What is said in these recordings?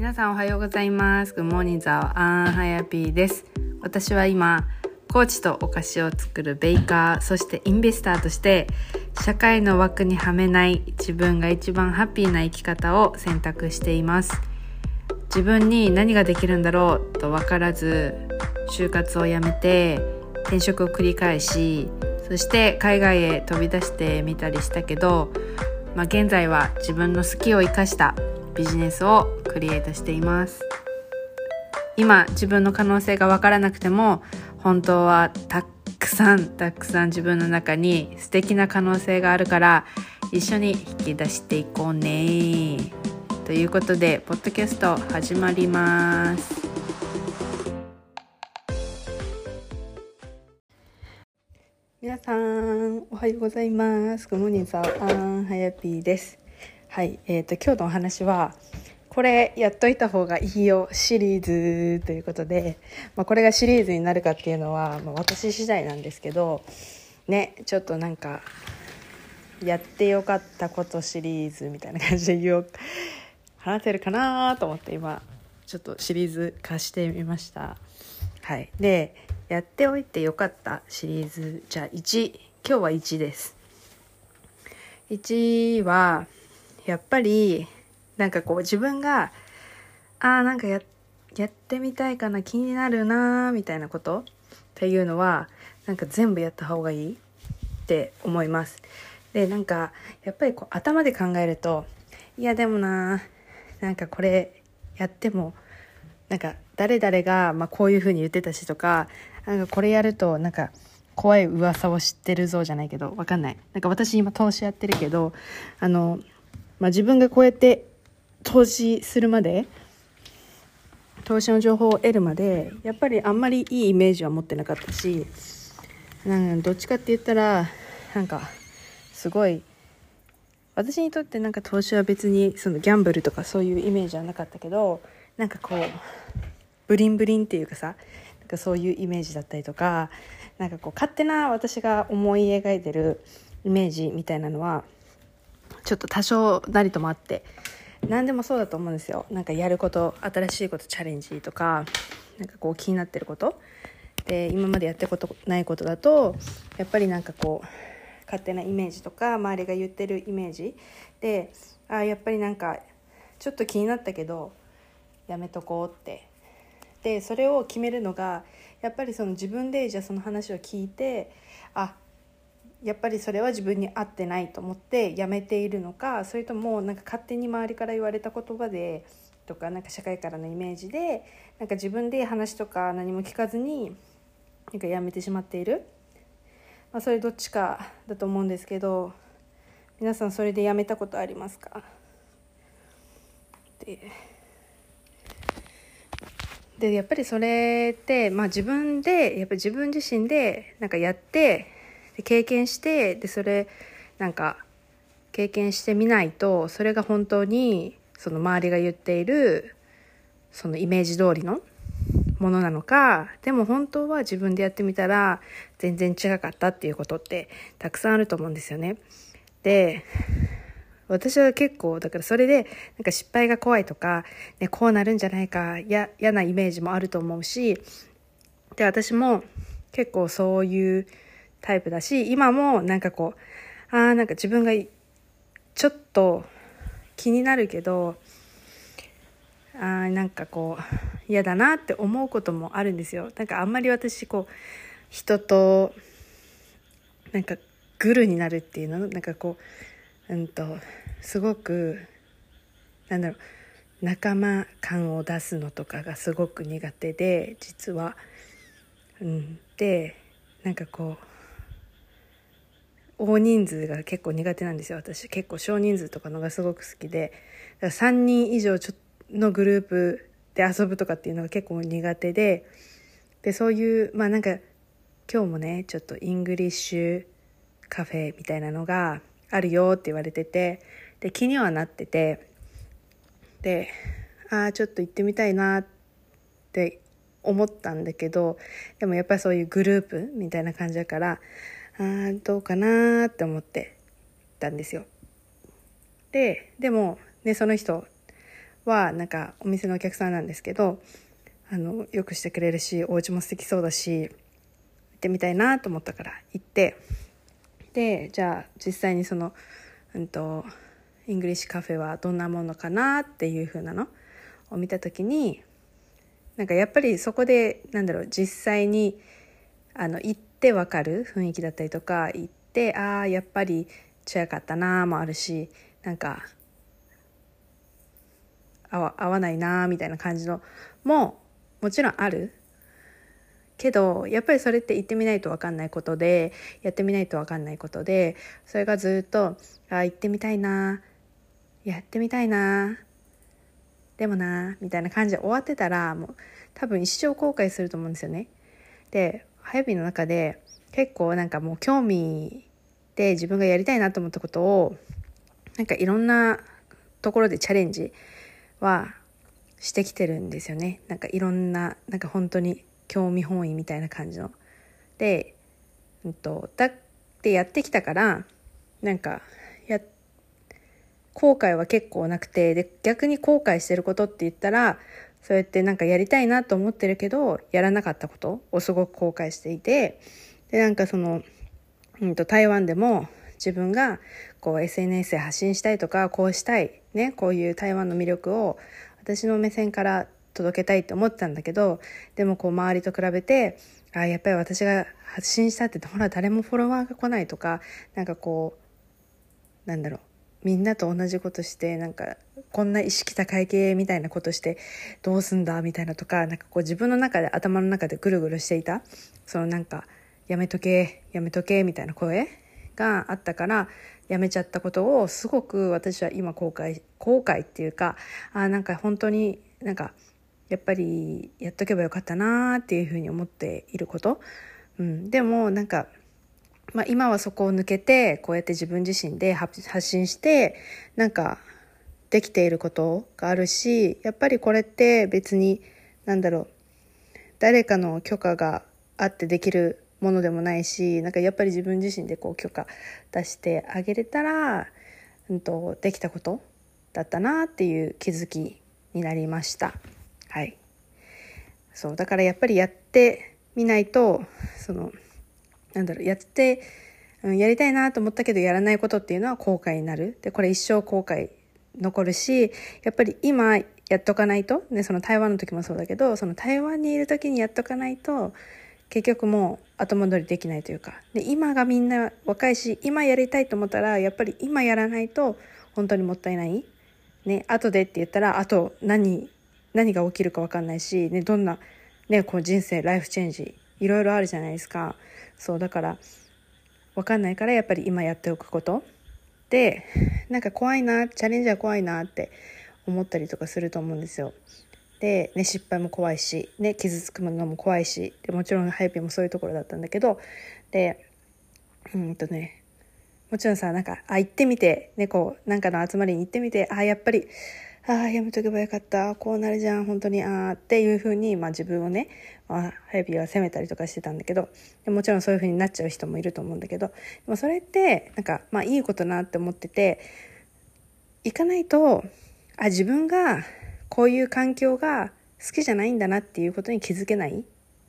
皆さんおはようございます。グモーニンザアンハヤピーです。私は今、コーチとお菓子を作るベイカー、そしてインベスターとして社会の枠にはめない自分が一番ハッピーな生き方を選択しています。自分に何ができるんだろうと分からず、就活をやめて転職を繰り返し、そして海外へ飛び出してみたりしたけど、まあ、現在は自分の好きを生かしたビジネスをクリエイトしています今自分の可能性が分からなくても本当はたくさんたくさん自分の中に素敵な可能性があるから一緒に引き出していこうねということでポッドキャスト始まります皆さんおはようございます。グモニンザーアンハヤピーです。はい、えーと、今日のお話はこれやっといた方がいいよシリーズということで、まあ、これがシリーズになるかっていうのは、まあ、私次第なんですけどねちょっとなんかやってよかったことシリーズみたいな感じで言おう話せるかなと思って今ちょっとシリーズ化してみました。はい。でやっておいてよかったシリーズじゃあ1今日は1です。1はやっぱりなんかこう自分がああなんかややってみたいかな気になるなみたいなこと？っていうのはなんか全部やった方がいい？って思います。でなんかやっぱりこう頭で考えるといやでもななんかこれやってもなんか誰々がまあこういうふうに言ってたしとかなんかこれやるとなんか怖い噂を知ってるぞじゃないけどわかんない。なんか私今投資やってるけどあのまあ、自分がこうやって投資するまで投資の情報を得るまでやっぱりあんまりいいイメージは持ってなかったしなんどっちかって言ったらなんかすごい私にとってなんか投資は別にそのギャンブルとかそういうイメージはなかったけどなんかこうブリンブリンっていうかさなんかそういうイメージだったりとかなんかこう勝手な私が思い描いてるイメージみたいなのはちょっと多少なりともあって何でもそうだと思うんですよ。なんかやること新しいことチャレンジとかなんかこう気になってること。で今までやったことないことだとやっぱりなんかこう勝手なイメージとか周りが言ってるイメージ。であやっぱりなんかちょっと気になったけどやめとこうって。でそれを決めるのがやっぱりその自分でじゃあその話を聞いてあやっぱりそれは自分に合ってないと思ってやめているのかそれともなんか勝手に周りから言われた言葉でとかなんか社会からのイメージでなんか自分で話とか何も聞かずになんかやめてしまっている、まあ、それどっちかだと思うんですけど皆さんそれでやめたことありますか？ででやっぱりそれって、まあ、自分でやっぱ自分自身でなんかやってで経験してでそれなんか経験してみないとそれが本当にその周りが言っているそのイメージ通りのものなのかでも本当は自分でやってみたら全然違かったっていうことってたくさんあると思うんですよね。で私は結構だからそれでなんか失敗が怖いとか、ね、こうなるんじゃないか嫌なイメージもあると思うしで私も結構そういうタイプだし、今もなんかこう、ああ、なんか自分がちょっと気になるけど、ああ、なんかこう、嫌だなって思うこともあるんですよ。なんかあんまり私、こう、人と、なんかグルになるっていうの？なんかこう、うんと、すごく、なんだろう、仲間感を出すのとかがすごく苦手で実は。うん、でなんかこう大人数が結構苦手なんですよ私。結構少人数とかのがすごく好きで。だから3人以上ちょのグループで遊ぶとかっていうのが結構苦手で。でそういうまあなんか今日もねちょっと English cafe みたいなのがあるよって言われてて。で気にはなってて。でああちょっと行ってみたいなって思ったんだけど。でもやっぱりそういうグループみたいな感じだからあどうかなって思ってたんですよ。ででもねその人はなんかお店のお客さんなんですけどあのよくしてくれるしお家も素敵そうだし行ってみたいなと思ったから行ってでじゃあ実際にそのうんと English cafe はどんなものかなっていう風なのを見た時になんかやっぱりそこでなんだろう実際にあの行って分かる雰囲気だったりとか行ってああやっぱり違かったなもあるしなんか合わ合わないなみたいな感じのももちろんあるけどやっぱりそれって行ってみないと分かんないことでやってみないと分かんないことでそれがずっとあ行ってみたいなやってみたいなでもなみたいな感じで終わってたらもう多分一生後悔すると思うんですよね。でハヤビーの中で結構なんかもう興味で自分がやりたいなと思ったことをなんかいろんなところでチャレンジはしてきてるんですよねなんかいろんななんか本当に興味本位みたいな感じの。で、うんと、だってやってきたからなんかや後悔は結構なくてで逆に後悔してることって言ったらそうやってなんかやりたいなと思ってるけどやらなかったことをすごく後悔していてでなんかその、うんと、台湾でも自分がこう SNS で発信したいとかこうしたい、ね、こういう台湾の魅力を私の目線から届けたいって思ってたんだけどでもこう周りと比べてあやっぱり私が発信したってほら誰もフォロワーが来ないとかなんかこうなんだろうみんなと同じことしてなんかこんな意識高い系みたいなことしてどうすんだみたいなとかなんかこう自分の中で頭の中でぐるぐるしていたそのなんかやめとけやめとけみたいな声があったからやめちゃったことをすごく私は今後悔後悔っていうかあなんか本当になんかやっぱりやっとけばよかったなっていうふうに思っていること、うん、でもなんかまあ、今はそこを抜けてこうやって自分自身で発信してなんかできていることがあるしやっぱりこれって別に何だろう誰かの許可があってできるものでもないしなんかやっぱり自分自身でこう許可出してあげれたら、うんと、できたことだったなっていう気づきになりました。はい、そうだからやっぱりやってみないとそのなんだろうやって、うん、やりたいなと思ったけどやらないことっていうのは後悔になるでこれ一生後悔残るしやっぱり今やっとかないと、ね、その台湾の時もそうだけどその台湾にいる時にやっとかないと結局もう後戻りできないというかで今がみんな若いし今やりたいと思ったらやっぱり今やらないと本当にもったいない。ね、後でって言ったらあと何何が起きるか分かんないし、ね、どんな、ね、こう人生ライフチェンジいろいろあるじゃないですかそうだから分かんないからやっぱり今やっておくことでなんか怖いなチャレンジは怖いなって思ったりとかすると思うんですよ。で、ね、失敗も怖いし、ね、傷つくのも怖いしでもちろんハイピーもそういうところだったんだけどでうんとねもちろんさなんかあ行ってみて、ね、なんかの集まりに行ってみてあやっぱりああやめとけばよかった。こうなるじゃん本当に。ああっていうふうに、まあ、自分をね、まあ、ハイビーは責めたりとかしてたんだけどもちろんそういうふうになっちゃう人もいると思うんだけどでもそれってなんか、まあ、いいことなって思ってて行かないとあ自分がこういう環境が好きじゃないんだなっていうことに気づけない。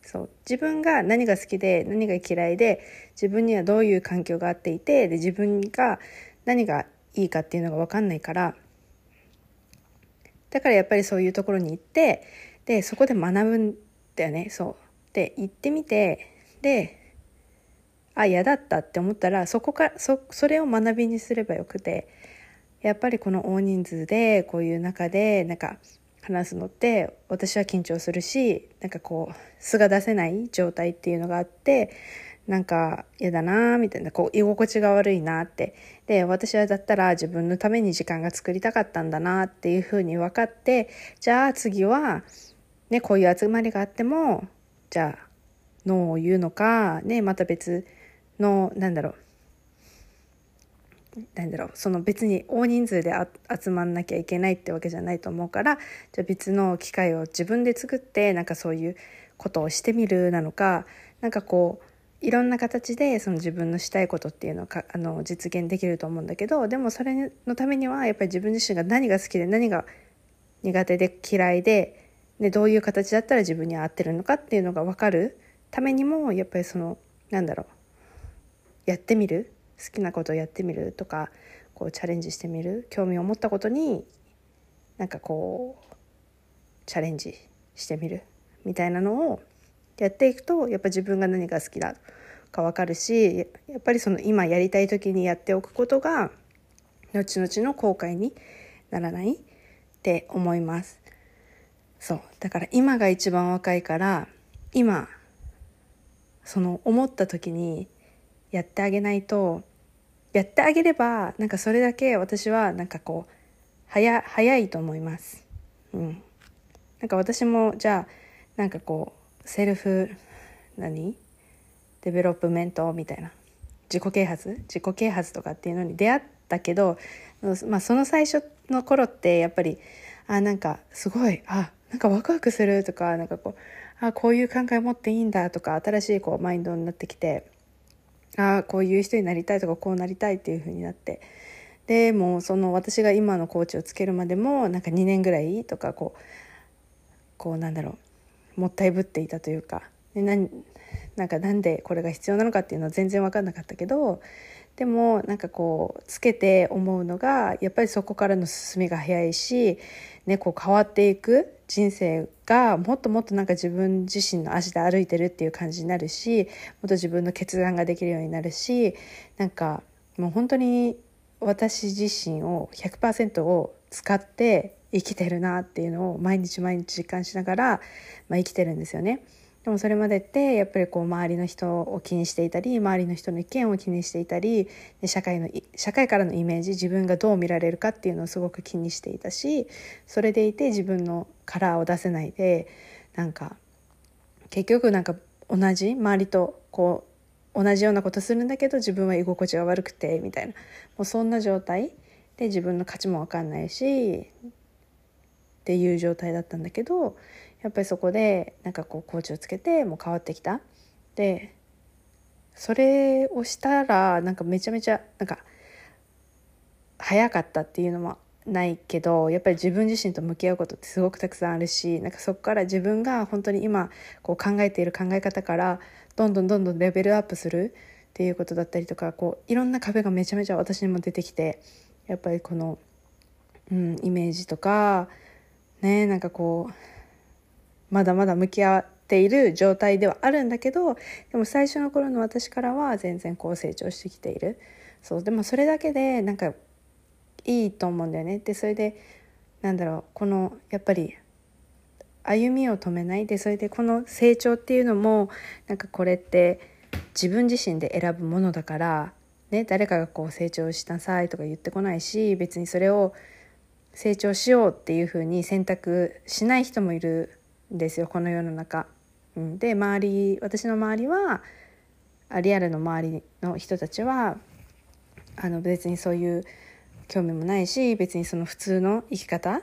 そう。自分が何が好きで何が嫌いで自分にはどういう環境があっていてで自分が何がいいかっていうのが分かんないからだからやっぱりそういうところに行ってでそこで学ぶんだよね。そう。で行ってみてであ嫌だったって思ったらそこかそそれを学びにすればよくてやっぱりこの大人数でこういう中でなんか話すのって私は緊張するしなんかこう素が出せない状態っていうのがあってなんか嫌だなみたいなこう居心地が悪いなって。で私はだったら自分のために時間が作りたかったんだなっていうふうに分かってじゃあ次は、ね、こういう集まりがあってもじゃあノーを言うのか、ね、また別のなんだろう。なんだろう。その別に大人数で集まんなきゃいけないってわけじゃないと思うからじゃあ別の機会を自分で作ってなんかそういうことをしてみるなのかなんかこういろんな形でその自分のしたいことっていうのをかあの実現できると思うんだけどでもそれのためにはやっぱり自分自身が何が好きで何が苦手で嫌いででどういう形だったら自分に合ってるのかっていうのが分かるためにもやっぱりそのなんだろうやってみる好きなことをやってみるとかこうチャレンジしてみる興味を持ったことになんかこうチャレンジしてみるみたいなのをやっていくとやっぱ自分が何が好きだか分かるしやっぱりその今やりたい時にやっておくことが後々の後悔にならないって思います。そう。だから今が一番若いから今その思った時にやってあげないとやってあげればなんかそれだけ私はなんかこう早早いと思います。うん。なんか私もじゃあなんかこう self 何？ development みたいな。自己啓発？自己啓発とかっていうのに出会ったけど、まあ、その最初の頃ってやっぱりあなんかすごいあなんかワクワクするとかなんかこうあこういう考え持っていいんだとか新しいこうマインドになってきてあこういう人になりたいとかこうなりたいっていう風になって。でもその私が今のコーチをつけるまでもなんか2年ぐらいとかこうこうなんだろうもったいぶっていたというか。でなんなんかなんでこれが必要なのかっていうのは全然分かんなかったけどでもなんかこうつけて思うのがやっぱりそこからの進みが早いし、ね、こう変わっていく人生がもっともっとなんか自分自身の足で歩いてるっていう感じになるしもっと自分の決断ができるようになるしなんかもう本当に私自身を100%を使って生きてるなっていうのを毎日毎日実感しながら、まあ、生きてるんですよね。でもそれまでってやっぱりこう周りの人を気にしていたり周りの人の意見を気にしていたりで社会の社会からのイメージ自分がどう見られるかっていうのをすごく気にしていたしそれでいて自分のカラーを出せないでなんか結局なんか同じ周りとこう同じようなことするんだけど自分は居心地が悪くてみたいなもうそんな状態で自分の価値も分かんないしっていう状態だったんだけどやっぱりそこでなんかこうコーチをつけてもう変わってきた。でそれをしたらなんかめちゃめちゃなんか早かったっていうのもないけどやっぱり自分自身と向き合うことってすごくたくさんあるしなんかそこから自分が本当に今こう考えている考え方からどんどんどんどんレベルアップするっていうことだったりとかこういろんな壁がめちゃめちゃ私にも出てきてやっぱりこの、うん、イメージとかねなんかこうまだまだ向き合っている状態ではあるんだけどでも最初の頃の私からは全然こう成長してきている。そうでもそれだけでなんかいいと思うんだよね。でそれでなんだろうこのやっぱり歩みを止めない。でそれでこの成長っていうのもなんかこれって自分自身で選ぶものだから、ね、誰かがこう成長しなさいとか言ってこないし別にそれを成長しようっていうふうに選択しない人もいるんですよこの世の中。うん、で周り私の周りはリアルの周りの人たちはあの別にそういう興味もないし別にその普通の生き方。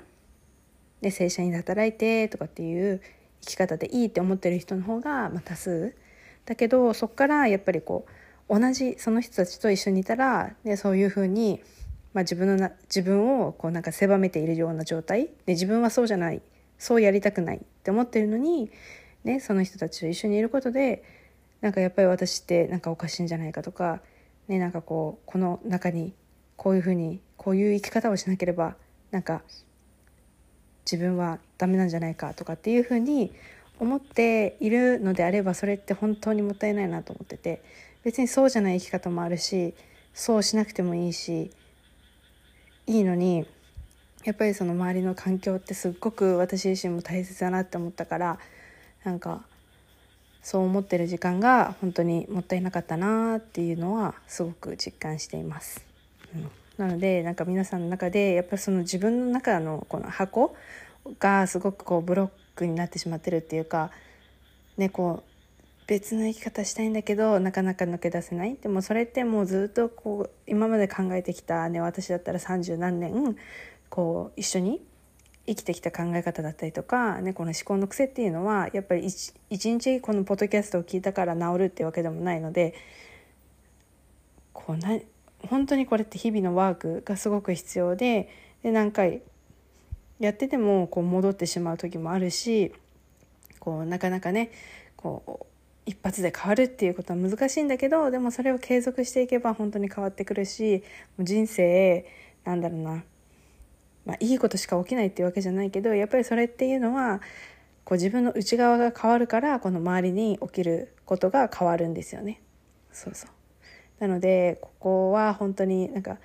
で正社員で働いてとかっていう生き方でいいって思ってる人の方が、まあ、多数。だけどそこからやっぱりこう同じその人たちと一緒にいたらでそういうふうにまあ、自分のな自分をこうなんか狭めているような状態。で自分はそうじゃない。そうやりたくないって思ってるのに、ね、その人たちと一緒にいることでなんかやっぱり私ってなんかおかしいんじゃないかとか、ね、なんかこうこの中にこういうふうにこういう生き方をしなければなんか自分はダメなんじゃないかとかっていうふうに思っているのであればそれって本当にもったいないなと思ってて。別にそうじゃない生き方もあるしそうしなくてもいいしいいのにやっぱりその周りの環境ってすっごく私自身も大切だなって思ったからなんかそう思ってる時間が本当にもったいなかったなっていうのはすごく実感しています。うん、なのでなんか皆さんの中でやっぱりその自分の中のこの箱がすごくこうブロックになってしまってるっていうかねこう別の生き方したいんだけどなかなか抜け出せない。でもそれってもうずっとこう今まで考えてきた、ね、私だったら三十何年こう一緒に生きてきた考え方だったりとか、ね、この思考の癖っていうのはやっぱり一日このポッドキャストを聞いたから治るっていうわけでもないのでこうな本当にこれって日々のワークがすごく必要でで何回やっててもこう戻ってしまう時もあるしこうなかなかねこう一発で変わるっていうことは難しいんだけどでもそれを継続していけば本当に変わってくるしもう人生なんだろうな、まあ、いいことしか起きないっていうわけじゃないけどやっぱりそれっていうのはこう自分の内側が変わるからこの周りに起きることが変わるんですよね。そうそうなのでここは本当になんか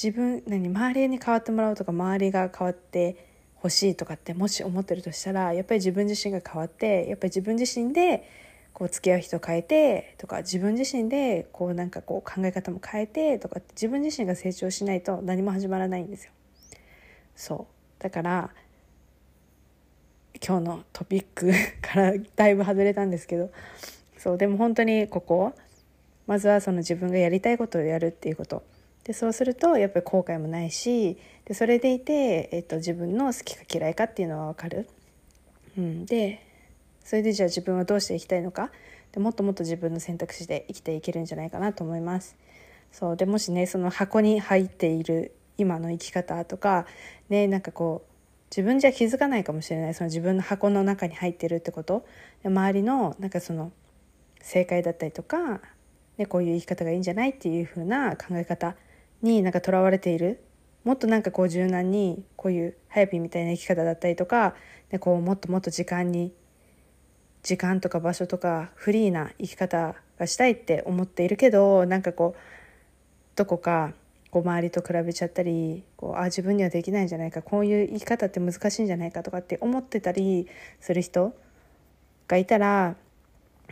自分何周りに変わってもらうとか周りが変わってほしいとかってもし思ってるとしたらやっぱり自分自身が変わってやっぱり自分自身でこう付き合う人変えてとか自分自身でこうなんかこう考え方も変えてとか自分自身が成長しないと何も始まらないんですよ。そうだから今日のトピック からだいぶ外れたんですけどそうでも本当にここまずはその自分がやりたいことをやるっていうことでそうするとやっぱり後悔もないしでそれでいて、えっと、自分の好きか嫌いかっていうのは分かる。うん、でそれでじゃあ自分はどうしていきたいのか？でもっともっと自分の選択肢で生きていけるんじゃないかなと思います。そうでもしねその箱に入っている今の生き方とかねなんかこう自分じゃ気づかないかもしれない。その自分の箱の中に入ってるってこと？で周りのなんかその正解だったりとか、ね、こういう生き方がいいんじゃないっていう風な考え方になんかとらわれている。もっとなんかこう柔軟にこういうハヤピーみたいな生き方だったりとかでこうもっともっと時間に時間とか場所とかフリーな生き方がしたいって思っているけどなんかこうどこかこう周りと比べちゃったりこうあ自分にはできないんじゃないかこういう生き方って難しいんじゃないかとかって思ってたりする人がいたら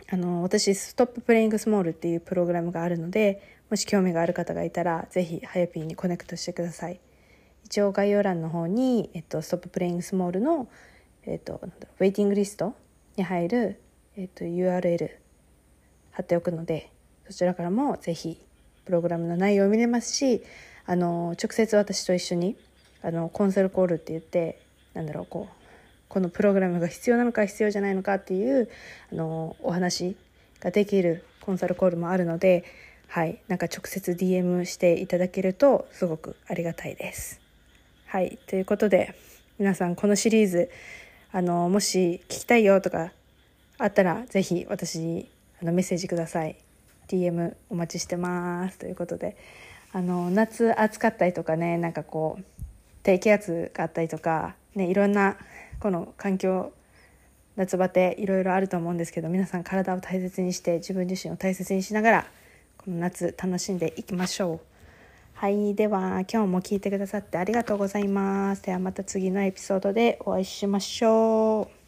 あの私「ストッププレイングスモール」っていうプログラムがあるのでもし興味がある方がいたら是非はやぴーにコネクトしてください。一応概要欄の方に、えっと、ストッププレイングスモールの、えっと、ウェイティングリストに入る、えっと、URL 貼っておくのでそちらからもぜひプログラムの内容を見れますしあの直接私と一緒にあのコンサルコールって言ってなんだろうこうこのプログラムが必要なのか必要じゃないのかっていうあのお話ができるコンサルコールもあるので、はい、なんか直接 DM していただけるとすごくありがたいです。はいということで皆さんこのシリーズあのもし聞きたいよとかあったら是非私にあのメッセージください DM お待ちしてますということであの夏暑かったりとかねなんかこう低気圧があったりとか、ね、いろんなこの環境夏バテいろいろあると思うんですけど皆さん体を大切にして自分自身を大切にしながらこの夏楽しんでいきましょう。はい。では、今日も聞いてくださってありがとうございます。ではまた次のエピソードでお会いしましょう。